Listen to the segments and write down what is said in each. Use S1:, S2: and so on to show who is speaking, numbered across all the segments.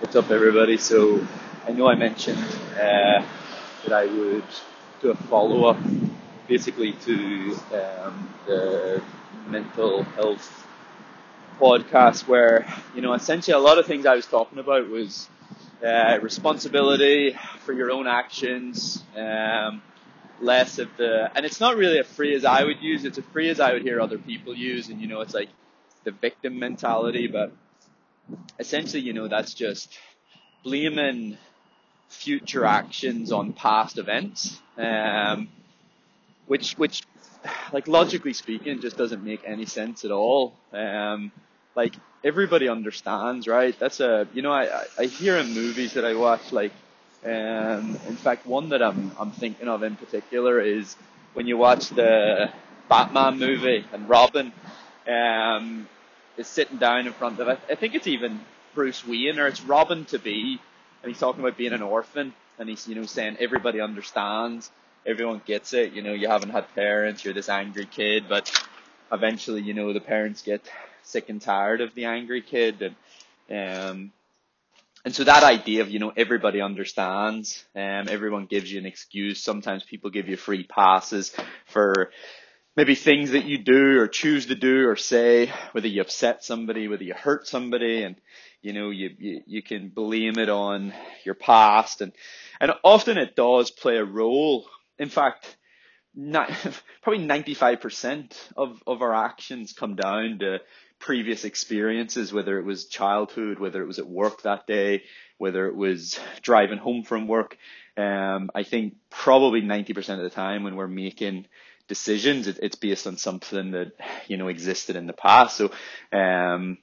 S1: What's up, everybody? So, I know I mentioned uh, that I would do a follow up basically to um, the mental health podcast, where, you know, essentially a lot of things I was talking about was uh, responsibility for your own actions, um, less of the, and it's not really a phrase I would use, it's a phrase I would hear other people use, and, you know, it's like the victim mentality, but essentially, you know, that's just blaming future actions on past events, um, which, which, like logically speaking, just doesn't make any sense at all. Um, like everybody understands, right? That's a, you know, I, I hear in movies that I watch, like, um, in fact, one that I'm, I'm thinking of in particular is when you watch the Batman movie and Robin, um, is sitting down in front of it. I think it's even Bruce Wayne or it's Robin to be, and he's talking about being an orphan, and he's you know saying everybody understands, everyone gets it. You know, you haven't had parents, you're this angry kid, but eventually, you know, the parents get sick and tired of the angry kid, and um, and so that idea of you know everybody understands, um, everyone gives you an excuse. Sometimes people give you free passes for maybe things that you do or choose to do or say, whether you upset somebody, whether you hurt somebody, and you know you you, you can blame it on your past, and and often it does play a role. In fact, not, probably 95% of of our actions come down to previous experiences, whether it was childhood, whether it was at work that day, whether it was driving home from work. Um, I think probably 90% of the time when we're making decisions, it, it's based on something that, you know, existed in the past. So, um,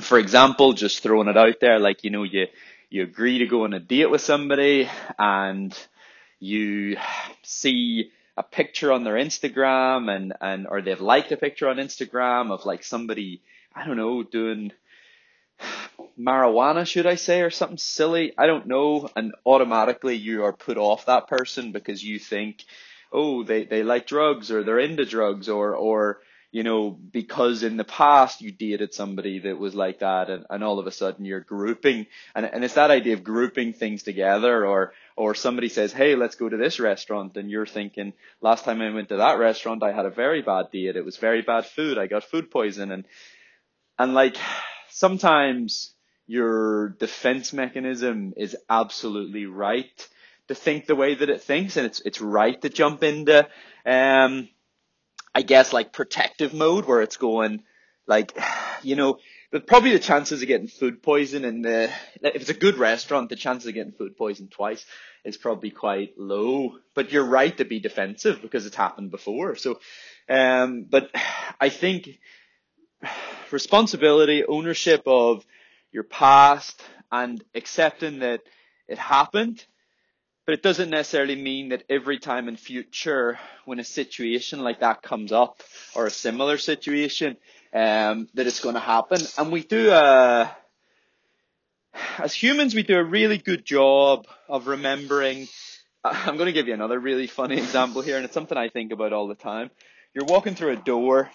S1: for example, just throwing it out there, like, you know, you, you agree to go on a date with somebody and you see a picture on their Instagram and, and, or they've liked a picture on Instagram of like somebody, I don't know, doing marijuana, should I say, or something silly. I don't know. And automatically you are put off that person because you think, oh, they, they like drugs or they're into drugs or, or, you know, because in the past you dated somebody that was like that and, and all of a sudden you're grouping and, and it's that idea of grouping things together or, or somebody says, hey, let's go to this restaurant and you're thinking, last time I went to that restaurant, I had a very bad date. It was very bad food. I got food poison and, and like sometimes your defense mechanism is absolutely right to think the way that it thinks, and it's it's right to jump into, um, I guess like protective mode where it's going, like, you know, but probably the chances of getting food poison in the if it's a good restaurant, the chances of getting food poison twice is probably quite low. But you're right to be defensive because it's happened before. So, um, but I think responsibility, ownership of your past, and accepting that it happened but it doesn't necessarily mean that every time in future when a situation like that comes up or a similar situation, um, that it's going to happen. And we do a, as humans, we do a really good job of remembering. I'm going to give you another really funny example here, and it's something I think about all the time. You're walking through a door,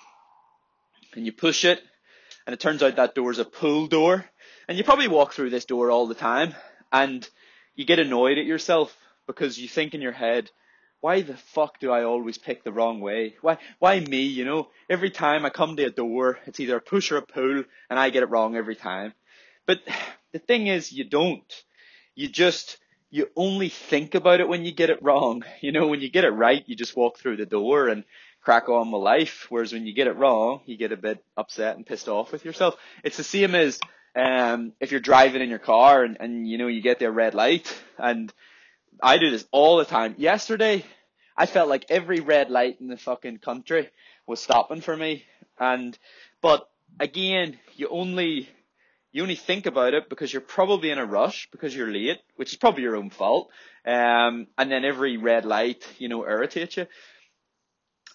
S1: and you push it, and it turns out that door is a pull door, and you probably walk through this door all the time, and you get annoyed at yourself because you think in your head, why the fuck do I always pick the wrong way? Why, why me? You know, every time I come to a door, it's either a push or a pull, and I get it wrong every time. But the thing is, you don't. You just, you only think about it when you get it wrong. You know, when you get it right, you just walk through the door and crack on with life. Whereas when you get it wrong, you get a bit upset and pissed off with yourself. It's the same as um, if you're driving in your car and, and you know you get the red light and I do this all the time. Yesterday, I felt like every red light in the fucking country was stopping for me. And, but again, you only, you only think about it because you're probably in a rush because you're late, which is probably your own fault. Um, and then every red light, you know, irritates you.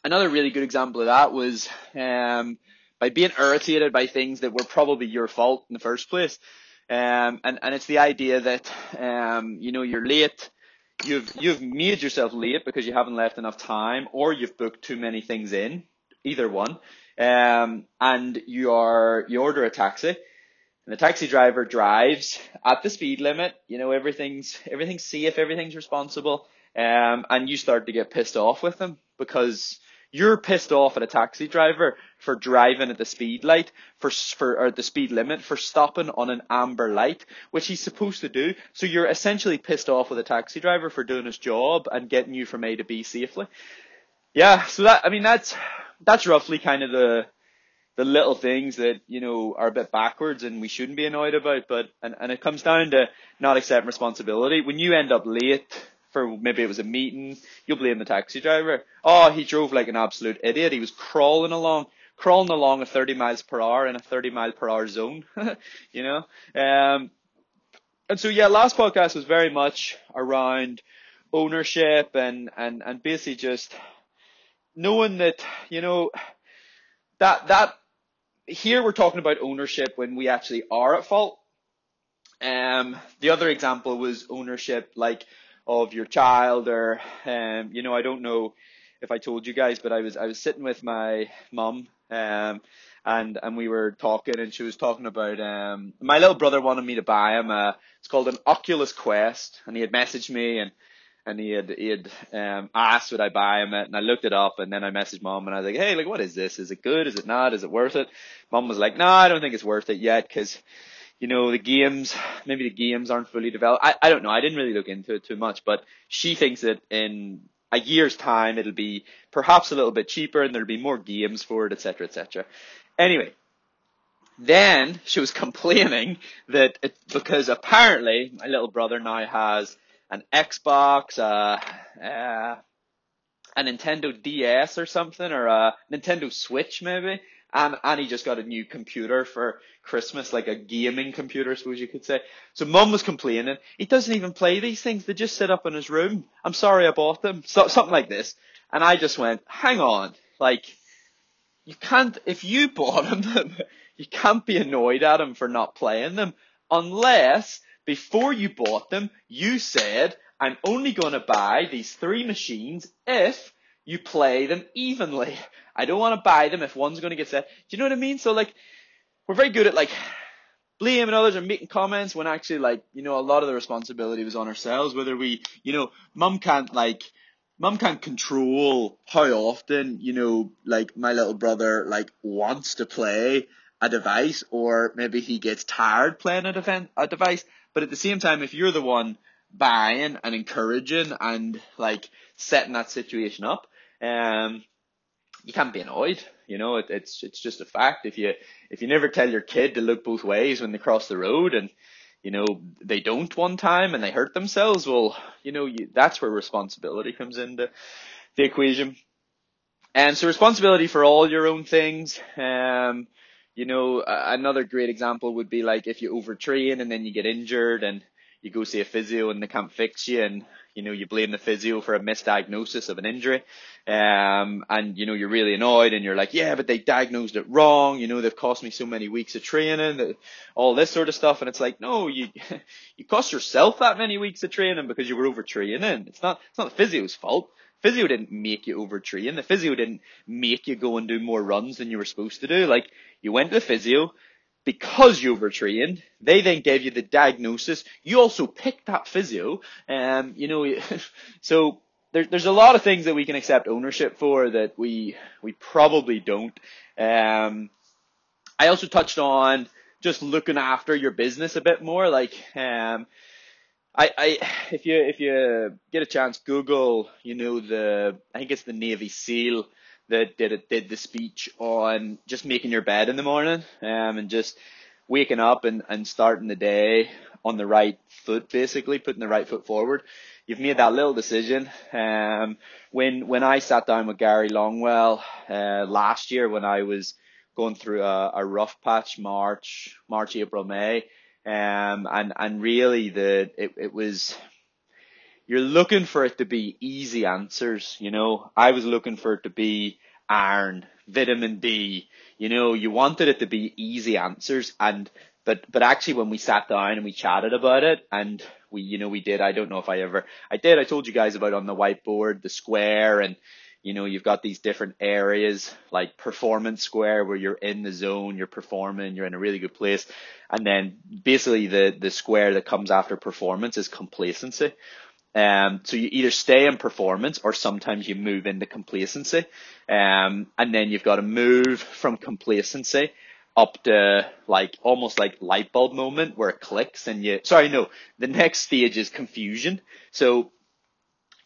S1: Another really good example of that was, um, by being irritated by things that were probably your fault in the first place. Um, and, and it's the idea that, um, you know, you're late, you've you've made yourself late because you haven't left enough time, or you've booked too many things in, either one, um, and you are you order a taxi, And the taxi driver drives at the speed limit. You know, everything's everything's safe, everything's responsible. Um, and you start to get pissed off with them because you're pissed off at a taxi driver for driving at the speed light, for for or the speed limit, for stopping on an amber light, which he's supposed to do. So you're essentially pissed off with a taxi driver for doing his job and getting you from A to B safely. Yeah, so that I mean that's that's roughly kind of the the little things that you know are a bit backwards and we shouldn't be annoyed about. But and and it comes down to not accepting responsibility. When you end up late for maybe it was a meeting, you'll blame the taxi driver. Oh, he drove like an absolute idiot. He was crawling along, crawling along at 30 miles per hour in a 30 mile per hour zone, you know. Um, and so yeah, last podcast was very much around ownership and and and basically just knowing that you know that that here we're talking about ownership when we actually are at fault. Um, the other example was ownership like of your child or um, you know I don't know if I told you guys, but I was I was sitting with my mum um, and and we were talking and she was talking about um, my little brother wanted me to buy him a it's called an Oculus Quest and he had messaged me and and he had he had um, asked would I buy him it, and I looked it up, and then I messaged mom, and I was like, hey, like what is this? Is it good? Is it not? Is it worth it? Mom was like, no, I don't think it's worth it yet, because you know the games, maybe the games aren't fully developed. I I don't know. I didn't really look into it too much, but she thinks that in a year's time it'll be perhaps a little bit cheaper, and there'll be more games for it, etc., etc. Anyway, then she was complaining that it, because apparently my little brother now has an Xbox, uh, uh, a Nintendo DS or something, or a Nintendo Switch maybe. And, and he just got a new computer for Christmas, like a gaming computer, I suppose you could say. So mum was complaining, he doesn't even play these things, they just sit up in his room. I'm sorry I bought them. So, something like this. And I just went, hang on, like, you can't, if you bought him, you can't be annoyed at him for not playing them, unless before you bought them, you said, I'm only going to buy these three machines if you play them evenly. I don't want to buy them if one's going to get set. Do you know what I mean? So like, we're very good at like blaming others or making comments when actually like, you know, a lot of the responsibility was on ourselves. Whether we, you know, mum can't like, mum can't control how often, you know, like my little brother like wants to play a device or maybe he gets tired playing a, a device. But at the same time, if you're the one buying and encouraging and like setting that situation up, um, you can't be annoyed. You know, it, it's it's just a fact. If you if you never tell your kid to look both ways when they cross the road, and you know they don't one time and they hurt themselves, well, you know you, that's where responsibility comes into the equation. And so responsibility for all your own things. Um, you know, another great example would be like if you overtrain and then you get injured and you go see a physio and they can't fix you and you know you blame the physio for a misdiagnosis of an injury um and you know you're really annoyed and you're like yeah but they diagnosed it wrong you know they've cost me so many weeks of training all this sort of stuff and it's like no you you cost yourself that many weeks of training because you were overtraining it's not it's not the physio's fault physio didn't make you overtrain. The physio didn't make you go and do more runs than you were supposed to do. Like you went to the physio because you overtrained. They then gave you the diagnosis. You also picked that physio. Um, you know, so there, there's a lot of things that we can accept ownership for that we we probably don't. Um, I also touched on just looking after your business a bit more, like um, I, I, if you if you get a chance, Google, you know the I think it's the Navy SEAL that did it did the speech on just making your bed in the morning, um, and just waking up and, and starting the day on the right foot, basically putting the right foot forward. You've made that little decision. Um, when when I sat down with Gary Longwell uh, last year, when I was going through a, a rough patch, March, March, April, May um, and, and really the, it, it was, you're looking for it to be easy answers, you know. I was looking for it to be iron, vitamin D, you know, you wanted it to be easy answers and, but, but actually when we sat down and we chatted about it and we, you know, we did, I don't know if I ever, I did, I told you guys about on the whiteboard, the square and, you know, you've got these different areas like performance square where you're in the zone, you're performing, you're in a really good place. And then basically the, the square that comes after performance is complacency. Um, so you either stay in performance or sometimes you move into complacency. Um, and then you've got to move from complacency up to like almost like light bulb moment where it clicks and you, sorry, no, the next stage is confusion. So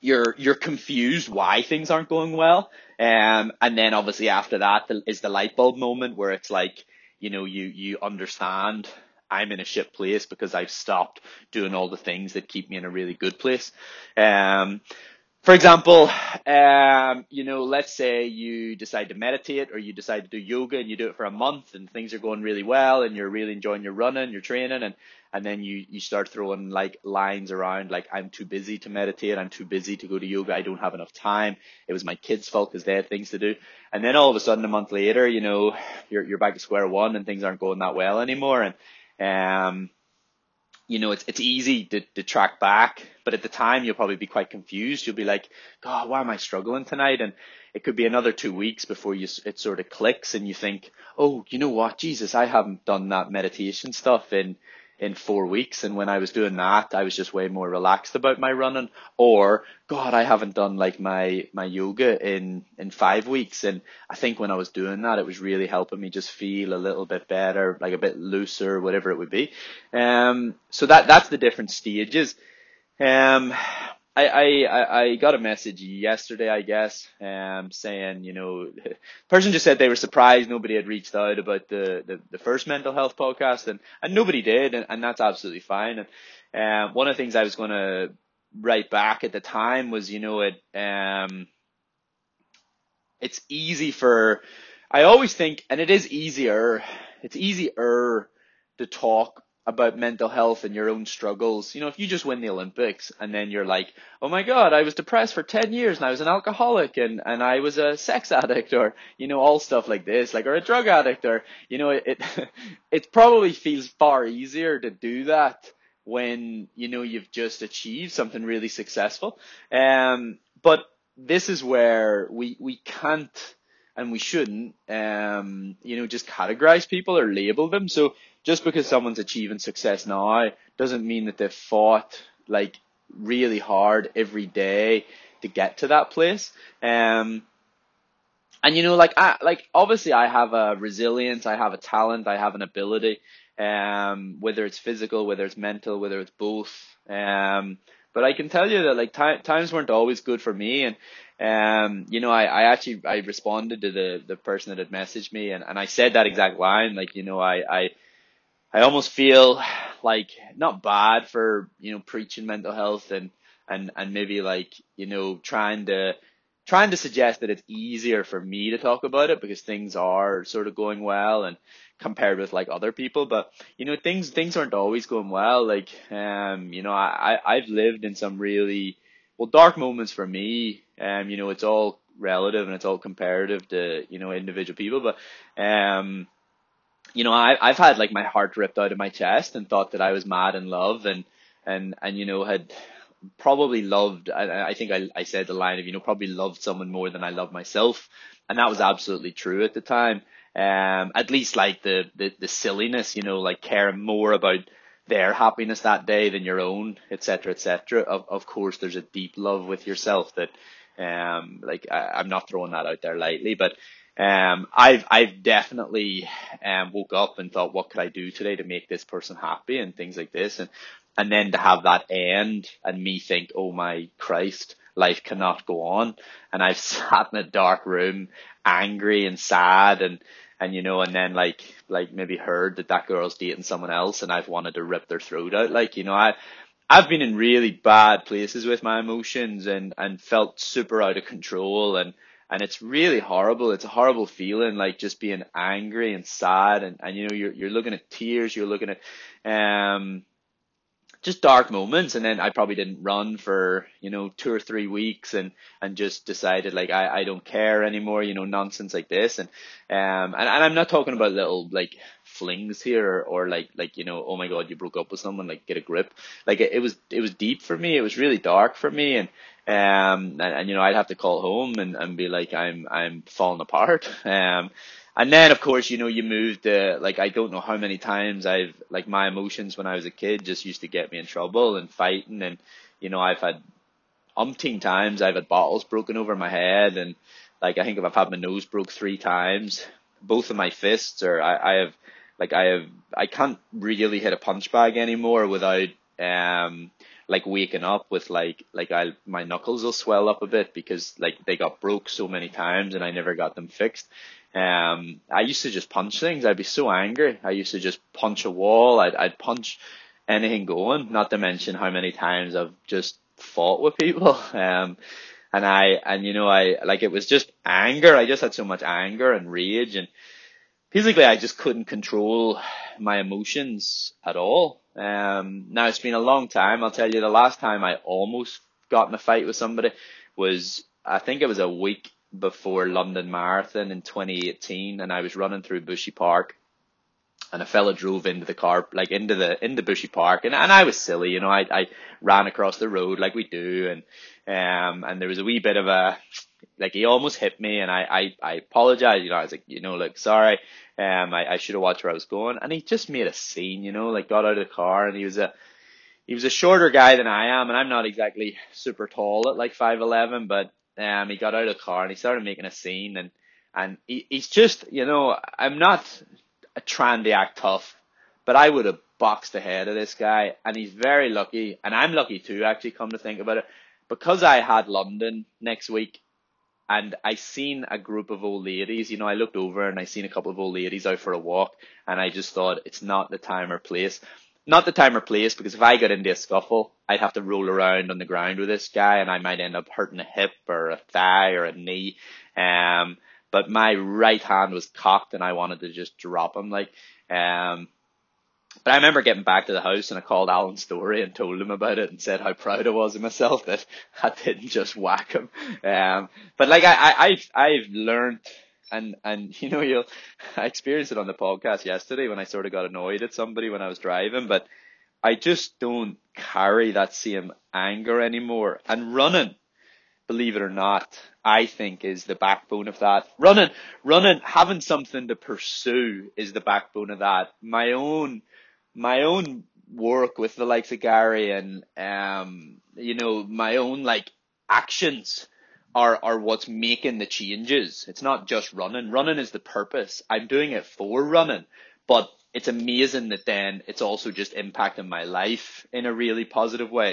S1: you're you're confused why things aren't going well. Um, and then obviously after that is the light bulb moment where it's like you know you you understand I'm in a shit place because I've stopped doing all the things that keep me in a really good place. Um, for example, um, you know, let's say you decide to meditate or you decide to do yoga and you do it for a month and things are going really well and you're really enjoying your running, your training and, and then you, you start throwing like lines around like, I'm too busy to meditate. I'm too busy to go to yoga. I don't have enough time. It was my kids' fault because they had things to do. And then all of a sudden a month later, you know, you're, you're back to square one and things aren't going that well anymore. And, um, you know, it's it's easy to, to track back, but at the time you'll probably be quite confused. You'll be like, God, why am I struggling tonight? And it could be another two weeks before you it sort of clicks and you think, oh, you know what, Jesus, I haven't done that meditation stuff in in four weeks. And when I was doing that, I was just way more relaxed about my running. Or, God, I haven't done like my, my yoga in, in five weeks. And I think when I was doing that, it was really helping me just feel a little bit better, like a bit looser, whatever it would be. Um, so that, that's the different stages. Um, I, I, I got a message yesterday, I guess, um, saying, you know, person just said they were surprised nobody had reached out about the, the, the first mental health podcast and, and nobody did and, and that's absolutely fine. And, um, one of the things I was going to write back at the time was, you know, it, um, it's easy for, I always think, and it is easier, it's easier to talk about mental health and your own struggles. You know, if you just win the Olympics and then you're like, oh my God, I was depressed for 10 years and I was an alcoholic and, and I was a sex addict or, you know, all stuff like this, like, or a drug addict or, you know, it, it, it probably feels far easier to do that when, you know, you've just achieved something really successful. Um, but this is where we, we can't, and we shouldn't, um, you know, just categorize people or label them. So just because someone's achieving success now doesn't mean that they've fought like really hard every day to get to that place. Um, and you know, like I, like obviously I have a resilience, I have a talent, I have an ability, um, whether it's physical, whether it's mental, whether it's both. Um, but I can tell you that like times weren't always good for me and, um, you know, I, I actually, I responded to the, the person that had messaged me and, and I said that exact line, like, you know, I, I, I almost feel like not bad for you know preaching mental health and and and maybe like you know trying to trying to suggest that it's easier for me to talk about it because things are sort of going well and compared with like other people. But you know things things aren't always going well. Like um you know I, I've lived in some really well dark moments for me. Um you know it's all relative and it's all comparative to you know individual people. But um you know, I, I've had like my heart ripped out of my chest and thought that I was mad in love and, and, and, you know, had probably loved, I, I think I, I said the line of, you know, probably loved someone more than I love myself. And that was absolutely true at the time. Um, at least like the, the, the silliness, you know, like caring more about their happiness that day than your own, et etc., etc. Of, of course, there's a deep love with yourself that, um, like I, I'm not throwing that out there lightly, but um, I've I've definitely um, woke up and thought, what could I do today to make this person happy and things like this, and and then to have that end and me think, oh my Christ, life cannot go on, and I've sat in a dark room, angry and sad, and and you know, and then like like maybe heard that that girl's dating someone else, and I've wanted to rip their throat out, like you know, I. I've been in really bad places with my emotions and, and felt super out of control and, and it's really horrible. It's a horrible feeling, like just being angry and sad, and, and you know you're you're looking at tears, you're looking at um just dark moments and then I probably didn't run for, you know, two or three weeks and, and just decided like I, I don't care anymore, you know, nonsense like this and um and, and I'm not talking about little like flings here or, or like like, you know, oh my god, you broke up with someone, like get a grip. Like it, it was it was deep for me, it was really dark for me and Um, and, and, you know, I'd have to call home and, and be like, I'm, I'm falling apart. Um, and then of course, you know, you moved to, like, I don't know how many times I've, like, my emotions when I was a kid just used to get me in trouble and fighting. And, you know, I've had umpteen times I've had bottles broken over my head and, like, I think if I've had my nose broke three times, both of my fists or I, I have, like, I have, I can't really hit a punch bag anymore without, um, like waking up with like like I my knuckles will swell up a bit because like they got broke so many times and I never got them fixed. Um, I used to just punch things. I'd be so angry. I used to just punch a wall. I'd I'd punch anything going. Not to mention how many times I've just fought with people. Um, and I and you know I like it was just anger. I just had so much anger and rage and physically I just couldn't control my emotions at all. Um, now it's been a long time. I'll tell you the last time I almost got in a fight with somebody was, I think it was a week before London Marathon in 2018 and I was running through Bushy Park and a fella drove into the car, like into the, into Bushy Park and, and I was silly, you know, I, I ran across the road like we do and, um, and there was a wee bit of a, like he almost hit me and I, I, I apologized, you know, I was like, you know, like, sorry, um, I, I should have watched where I was going and he just made a scene, you know, like got out of the car and he was a, he was a shorter guy than I am and I'm not exactly super tall at like 5'11, but, um, he got out of the car and he started making a scene and, and he, he's just, you know, I'm not trying to act tough, but I would have boxed the head of this guy and he's very lucky and I'm lucky too actually come to think about it because I had London next week and I seen a group of old ladies, you know, I looked over and I seen a couple of old ladies out for a walk and I just thought it's not the time or place. Not the time or place because if I got into a scuffle, I'd have to roll around on the ground with this guy and I might end up hurting a hip or a thigh or a knee. Um, but my right hand was cocked and I wanted to just drop him like, um, but I remember getting back to the house and I called Alan Story and told him about it and said how proud I was of myself that I didn't just whack him. Um, but like I, I, I've, I've learned and, and you know, you'll, I experienced it on the podcast yesterday when I sort of got annoyed at somebody when I was driving, but I just don't carry that same anger anymore and running. Believe it or not, I think is the backbone of that. Running, running, having something to pursue is the backbone of that. My own, my own work with the likes of Gary and um you know my own like actions are are what's making the changes. It's not just running. Running is the purpose. I'm doing it for running, but it's amazing that then it's also just impacting my life in a really positive way.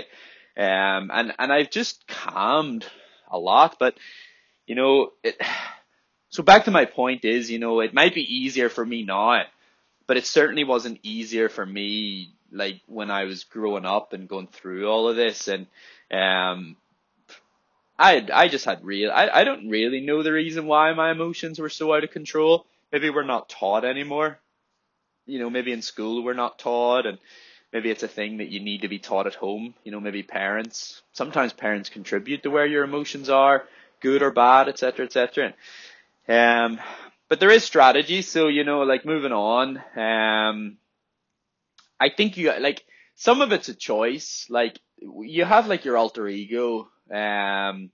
S1: Um and and I've just calmed a lot, but you know it so back to my point is, you know, it might be easier for me now but it certainly wasn't easier for me like when I was growing up and going through all of this and um I I just had real I, I don't really know the reason why my emotions were so out of control. Maybe we're not taught anymore. You know, maybe in school we're not taught and maybe it's a thing that you need to be taught at home. You know, maybe parents sometimes parents contribute to where your emotions are, good or bad, etc. etc. Um but there is strategy. So, you know, like moving on, um, I think you, like, some of it's a choice. Like, you have like your alter ego, um,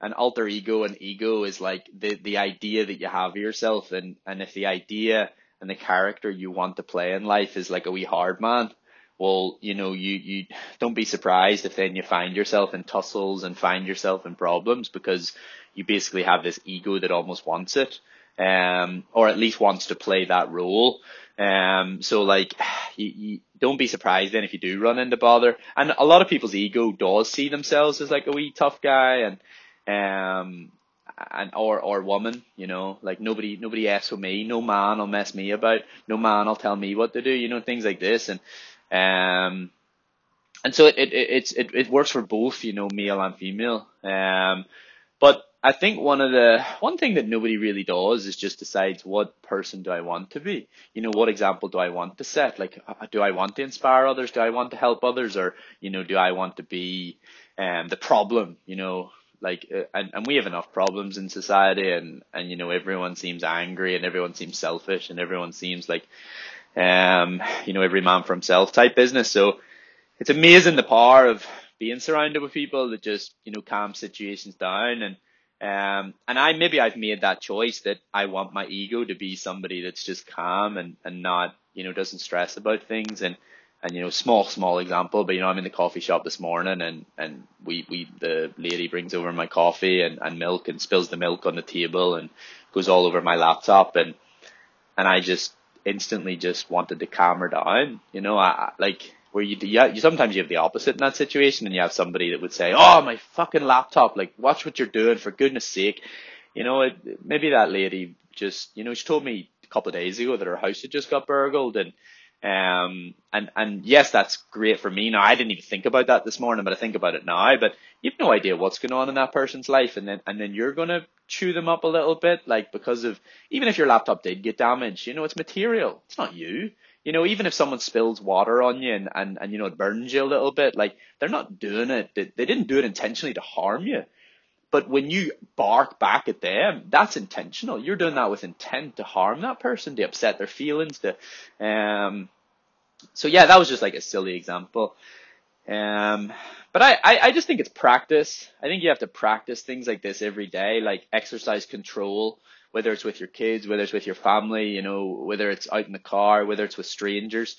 S1: and alter ego and ego is like the, the idea that you have of yourself. And, and if the idea and the character you want to play in life is like a wee hard man, well, you know, you, you don't be surprised if then you find yourself in tussles and find yourself in problems because you basically have this ego that almost wants it um, or at least wants to play that role. Um, so like, you, you don't be surprised then if you do run into bother. And a lot of people's ego does see themselves as like a wee tough guy and, um, and or or woman, you know, like nobody nobody asks with me, no man will mess me about, no man will tell me what to do, you know, things like this, and um, and so it it it's it, it works for both, you know, male and female, um, but I think one of the one thing that nobody really does is just decides what person do I want to be. You know, what example do I want to set? Like, uh, do I want to inspire others? Do I want to help others? Or you know, do I want to be um the problem? You know, like, uh, and and we have enough problems in society, and and you know, everyone seems angry, and everyone seems selfish, and everyone seems like, um, you know, every man for himself type business. So it's amazing the power of being surrounded with people that just, you know, calm situations down and, um, and I, maybe I've made that choice that I want my ego to be somebody that's just calm and, and not, you know, doesn't stress about things and, and you know, small, small example, but you know, I'm in the coffee shop this morning and, and we, we, the lady brings over my coffee and, and milk and spills the milk on the table and goes all over my laptop and, and I just instantly just wanted to calm her down. You know, I, like where you, yeah, you sometimes you have the opposite in that situation, and you have somebody that would say, "Oh, my fucking laptop! Like, watch what you're doing for goodness sake." You know, it, maybe that lady just, you know, she told me a couple of days ago that her house had just got burgled, and um, and, and yes, that's great for me. Now, I didn't even think about that this morning, but I think about it now, but you have no idea what's going on in that person's life. And then, and then you're going to chew them up a little bit, like because of, even if your laptop did get damaged, you know, it's material. It's not you. You know, even if someone spills water on you and, and, and you know, it burns you a little bit, like they're not doing it. They, they didn't do it intentionally to harm you. But when you bark back at them, that's intentional. You're doing that with intent to harm that person, to upset their feelings, to, um, so yeah, that was just like a silly example. Um, but I, I, I just think it's practice. I think you have to practice things like this every day, like exercise control, whether it's with your kids, whether it's with your family, you know, whether it's out in the car, whether it's with strangers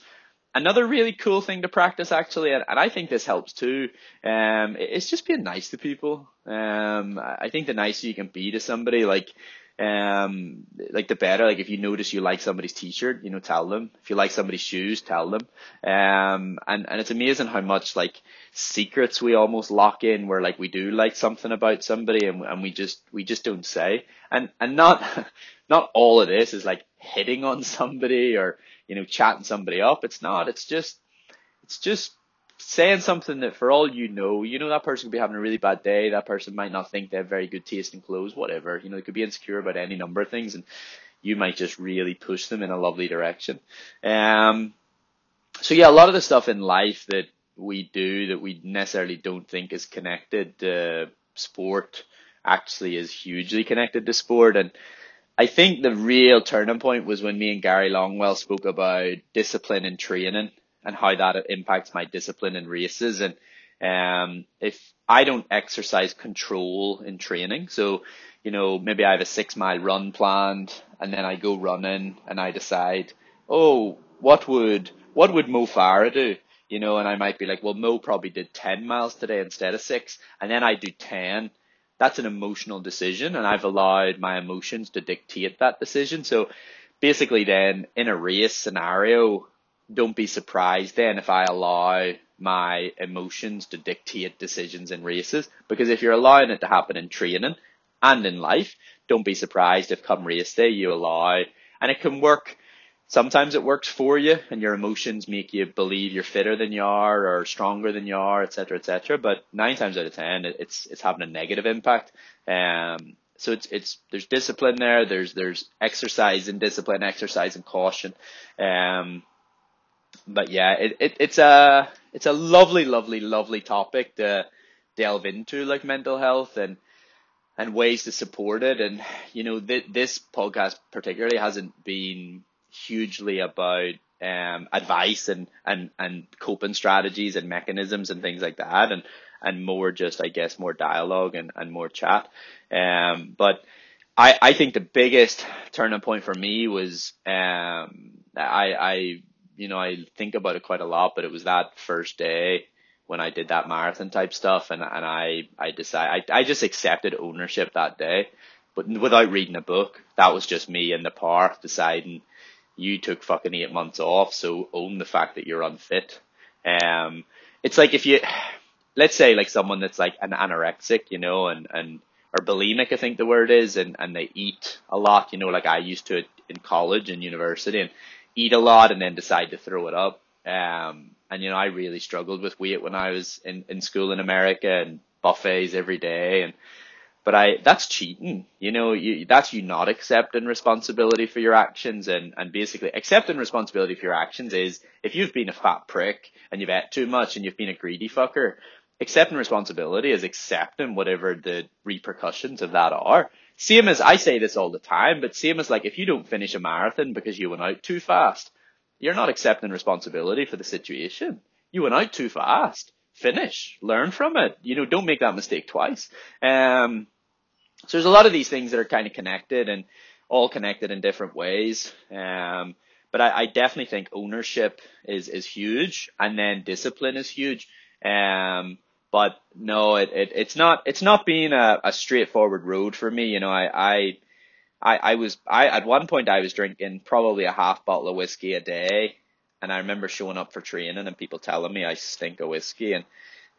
S1: another really cool thing to practice actually, and, and I think this helps too, um, it's just being nice to people. Um, I think the nicer you can be to somebody, like, um, like the better. Like if you notice you like somebody's t-shirt, you know, tell them. If you like somebody's shoes, tell them. Um, and, and it's amazing how much like secrets we almost lock in where like we do like something about somebody and, and we just, we just don't say. And, and not, not all of this is like hitting on somebody or, you know, chatting somebody up. It's not. It's just, it's just saying something that for all you know, you know that person could be having a really bad day. That person might not think they have very good taste in clothes, whatever. You know, they could be insecure about any number of things, and you might just really push them in a lovely direction. Um, so yeah, a lot of the stuff in life that we do that we necessarily don't think is connected to sport actually is hugely connected to sport and I think the real turning point was when me and Gary Longwell spoke about discipline and training and how that impacts my discipline in races. And um, if I don't exercise control in training, so you know maybe I have a six mile run planned, and then I go running, and I decide, oh, what would what would Mo Farah do? You know, and I might be like, well, Mo probably did ten miles today instead of six, and then I do ten that's an emotional decision and I've allowed my emotions to dictate that decision. So basically then in a race scenario, don't be surprised then if I allow my emotions to dictate decisions in races because if you're allowing it to happen in training and in life, don't be surprised if come race day you allow and it can work sometimes it works for you and your emotions make you believe you're fitter than you are or stronger than you are, et cetera, et cetera. But nine times out of ten, it's it's having a negative impact. Um, so it's it's there's discipline there. There's there's exercise and discipline, exercise and caution. Um, but yeah, it, it it's a it's a lovely, lovely, lovely topic to delve into, like mental health and and ways to support it. And you know, th- this podcast particularly hasn't been hugely about um, advice and, and, and coping strategies and mechanisms and things like that and, and more just, I guess, more dialogue and, and more chat. Um, but I, I think the biggest turning point for me was, um, I, I, you know, I think about it quite a lot, but it was that first day when I did that marathon type stuff and, and I, I decided, I, I just accepted ownership that day, but without reading a book. That was just me in the park deciding, you took fucking eight months off, so own the fact that you're unfit. Um, it's like if you, let's say like someone that's like an anorexic, you know, and, and, or bulimic, I think the word is, and, and they eat a lot, you know, like I used to in college and university and eat a lot and then decide to throw it up. Um, and you know, I really struggled with weight when I was in, in school in America and buffets every day and, but I, that's cheating. You know, you, that's you not accepting responsibility for your actions and, and basically accepting responsibility for your actions is if you've been a fat prick and you've ate too much and you've been a greedy fucker, accepting responsibility is accepting whatever the repercussions of that are. Same as I say this all the time, but same as like if you don't finish a marathon because you went out too fast, you're not accepting responsibility for the situation. You went out too fast finish, learn from it. You know, don't make that mistake twice. Um, so there's a lot of these things that are kind of connected and all connected in different ways. Um, but I, I definitely think ownership is, is huge and then discipline is huge. Um, but no, it, it, it's not, it's not being a, a straightforward road for me. You know, I, I, I, I was, I, at one point I was drinking probably a half bottle of whiskey a day. And I remember showing up for training and people telling me I stink of whiskey and,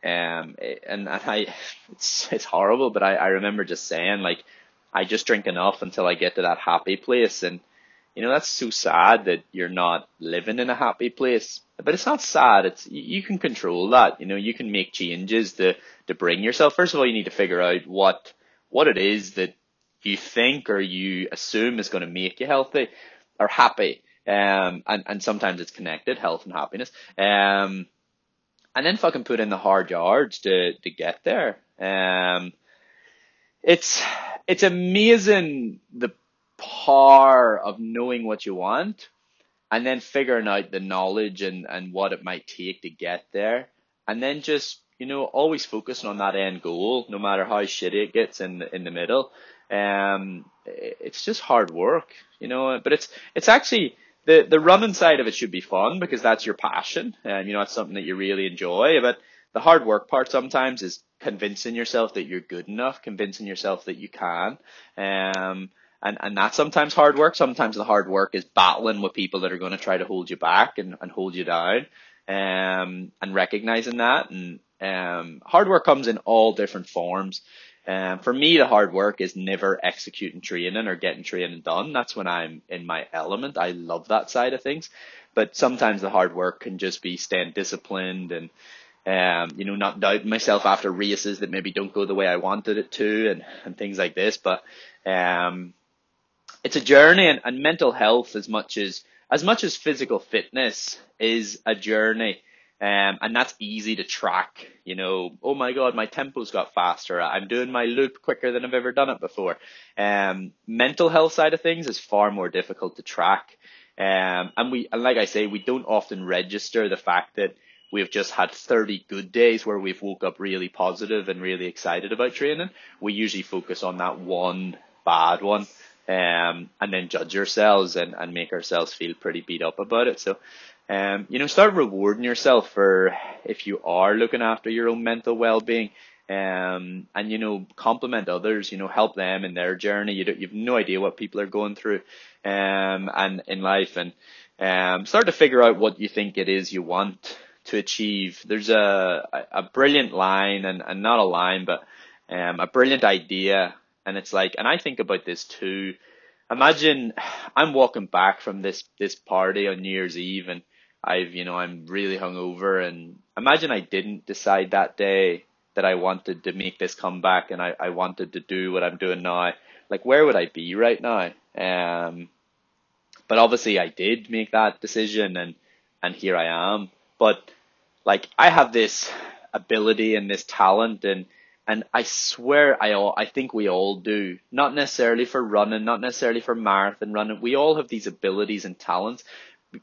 S1: um, and, and I, it's, it's horrible, but I, I remember just saying like, I just drink enough until I get to that happy place and, you know, that's so sad that you're not living in a happy place. But it's not sad. It's, you can control that. You know, you can make changes to, to bring yourself. First of all, you need to figure out what, what it is that you think or you assume is going to make you healthy or happy. Um, and, and sometimes it's connected, health and happiness. Um, and then fucking put in the hard yards to, to get there. Um, it's, it's amazing the power of knowing what you want and then figuring out the knowledge and, and what it might take to get there. And then just, you know, always focusing on that end goal, no matter how shitty it gets in in the middle. Um, it's just hard work, you know, but it's, it's actually, the, the running side of it should be fun because that's your passion and, you know, it's something that you really enjoy. But the hard work part sometimes is convincing yourself that you're good enough, convincing yourself that you can. Um, and and that's sometimes hard work. Sometimes the hard work is battling with people that are going to try to hold you back and, and hold you down, um, and recognizing that. And um, hard work comes in all different forms. Um, for me, the hard work is never executing training or getting training done. That's when I'm in my element. I love that side of things. But sometimes the hard work can just be staying disciplined and, um, you know, not doubting myself after races that maybe don't go the way I wanted it to and, and things like this. But, um, it's a journey and, and mental health as much as as much as physical fitness is a journey. Um, and that's easy to track, you know, oh my God, my tempo's got faster. I'm doing my loop quicker than I've ever done it before. Um, mental health side of things is far more difficult to track. Um, and we, and like I say, we don't often register the fact that we've just had 30 good days where we've woke up really positive and really excited about training. We usually focus on that one bad one um, and then judge ourselves and, and make ourselves feel pretty beat up about it. So, um, you know, start rewarding yourself for if you are looking after your own mental well-being. Um, and you know, compliment others, you know, help them in their journey. You don't, you've no idea what people are going through, um, and in life and, um, start to figure out what you think it is you want to achieve. There's a, a brilliant line and, and not a line, but, um, a brilliant idea and it's like, and I think about this too. Imagine I'm walking back from this, this party on New Year's Eve and I've, you know, I'm really hungover and imagine I didn't decide that day that I wanted to make this comeback and I, I wanted to do what I'm doing now. Like, where would I be right now? Um, but obviously I did make that decision and, and here I am. But like, I have this ability and this talent and and I swear I all, I think we all do. Not necessarily for running, not necessarily for marathon running. We all have these abilities and talents.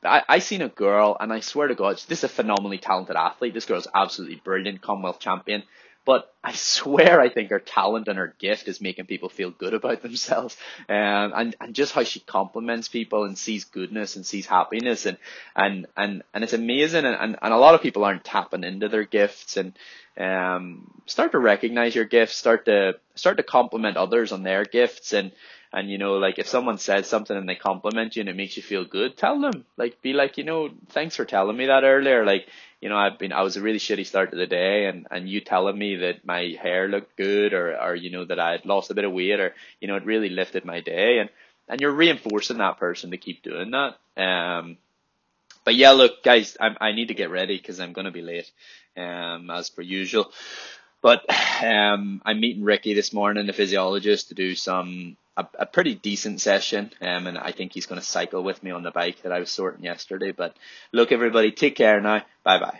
S1: I, I seen a girl and I swear to God, this is a phenomenally talented athlete. This girl's absolutely brilliant, Commonwealth champion. But I swear I think her talent and her gift is making people feel good about themselves. Um, and, and just how she compliments people and sees goodness and sees happiness and, and, and, and it's amazing. And, and, and a lot of people aren't tapping into their gifts and, um, start to recognize your gifts, start to, start to compliment others on their gifts and, and you know, like if someone says something and they compliment you and it makes you feel good, tell them. Like be like, you know, thanks for telling me that earlier. Like, you know, I've been I was a really shitty start to the day and, and you telling me that my hair looked good or, or you know, that I had lost a bit of weight or, you know, it really lifted my day and, and you're reinforcing that person to keep doing that. Um but yeah, look, guys, I I need to get ready because I'm gonna be late, um, as per usual. But um, I'm meeting Ricky this morning, the physiologist, to do some a, a pretty decent session. Um, and I think he's going to cycle with me on the bike that I was sorting yesterday. But look, everybody, take care now. Bye bye.